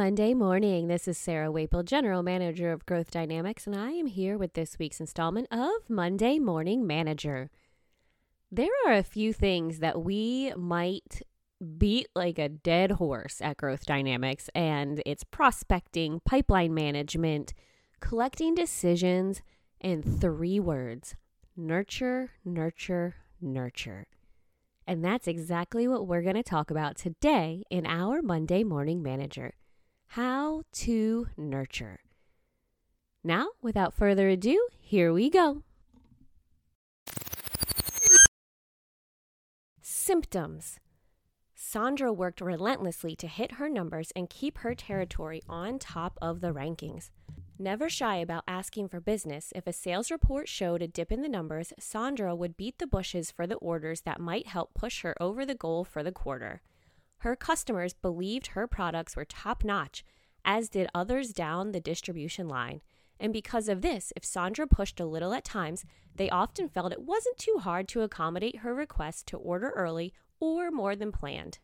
Monday morning. This is Sarah Waple, General Manager of Growth Dynamics, and I am here with this week's installment of Monday Morning Manager. There are a few things that we might beat like a dead horse at Growth Dynamics, and it's prospecting, pipeline management, collecting decisions, and three words nurture, nurture, nurture. And that's exactly what we're going to talk about today in our Monday Morning Manager how to nurture. Now, without further ado, here we go. Symptoms Sandra worked relentlessly to hit her numbers and keep her territory on top of the rankings. Never shy about asking for business, if a sales report showed a dip in the numbers, Sandra would beat the bushes for the orders that might help push her over the goal for the quarter. Her customers believed her products were top notch, as did others down the distribution line. And because of this, if Sandra pushed a little at times, they often felt it wasn't too hard to accommodate her request to order early or more than planned.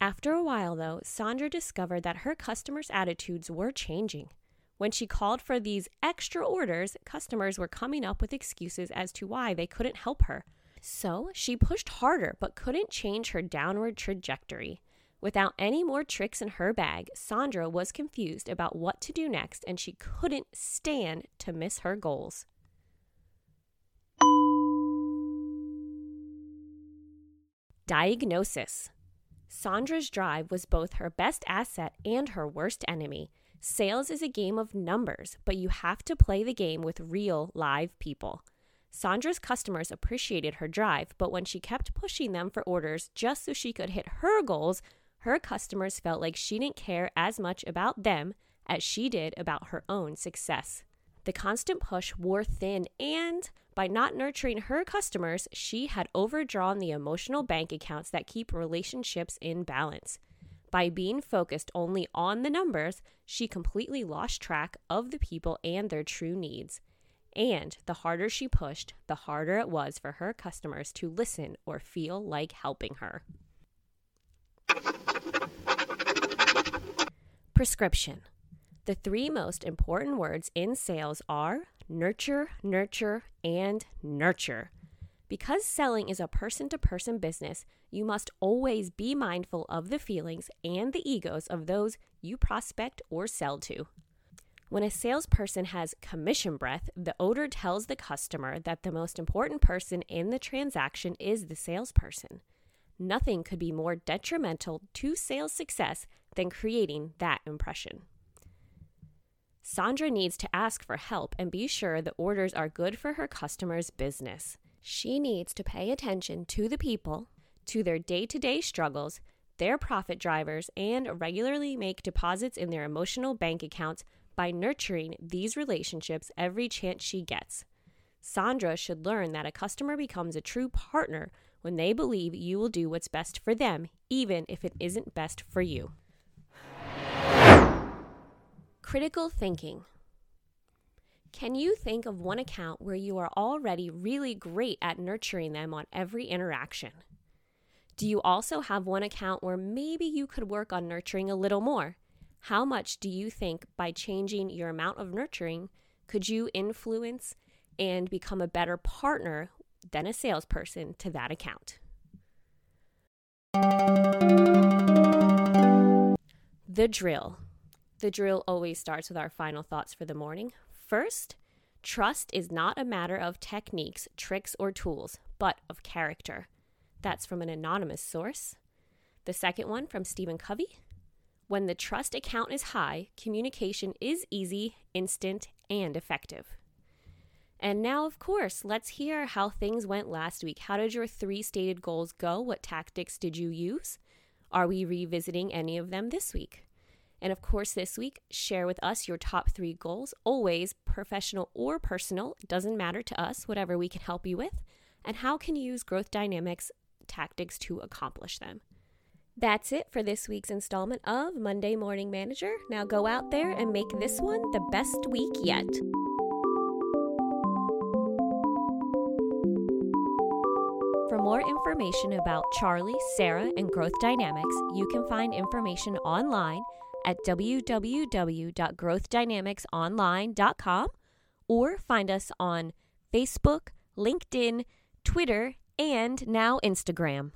After a while, though, Sandra discovered that her customers' attitudes were changing. When she called for these extra orders, customers were coming up with excuses as to why they couldn't help her. So she pushed harder but couldn't change her downward trajectory. Without any more tricks in her bag, Sandra was confused about what to do next and she couldn't stand to miss her goals. Diagnosis Sandra's drive was both her best asset and her worst enemy. Sales is a game of numbers, but you have to play the game with real, live people. Sandra's customers appreciated her drive, but when she kept pushing them for orders just so she could hit her goals, her customers felt like she didn't care as much about them as she did about her own success. The constant push wore thin, and by not nurturing her customers, she had overdrawn the emotional bank accounts that keep relationships in balance. By being focused only on the numbers, she completely lost track of the people and their true needs. And the harder she pushed, the harder it was for her customers to listen or feel like helping her. Prescription. The three most important words in sales are nurture, nurture, and nurture. Because selling is a person to person business, you must always be mindful of the feelings and the egos of those you prospect or sell to. When a salesperson has commission breath, the odor tells the customer that the most important person in the transaction is the salesperson. Nothing could be more detrimental to sales success than creating that impression. Sandra needs to ask for help and be sure the orders are good for her customer's business. She needs to pay attention to the people, to their day to day struggles, their profit drivers, and regularly make deposits in their emotional bank accounts by nurturing these relationships every chance she gets. Sandra should learn that a customer becomes a true partner when they believe you will do what's best for them, even if it isn't best for you. Critical thinking. Can you think of one account where you are already really great at nurturing them on every interaction? Do you also have one account where maybe you could work on nurturing a little more? How much do you think by changing your amount of nurturing could you influence and become a better partner than a salesperson to that account? The drill. The drill always starts with our final thoughts for the morning. First, trust is not a matter of techniques, tricks, or tools, but of character. That's from an anonymous source. The second one from Stephen Covey. When the trust account is high, communication is easy, instant, and effective. And now, of course, let's hear how things went last week. How did your three stated goals go? What tactics did you use? Are we revisiting any of them this week? And of course, this week, share with us your top three goals, always professional or personal, doesn't matter to us, whatever we can help you with, and how can you use growth dynamics tactics to accomplish them. That's it for this week's installment of Monday Morning Manager. Now go out there and make this one the best week yet. For more information about Charlie, Sarah, and Growth Dynamics, you can find information online at www.growthdynamicsonline.com or find us on Facebook, LinkedIn, Twitter, and now Instagram.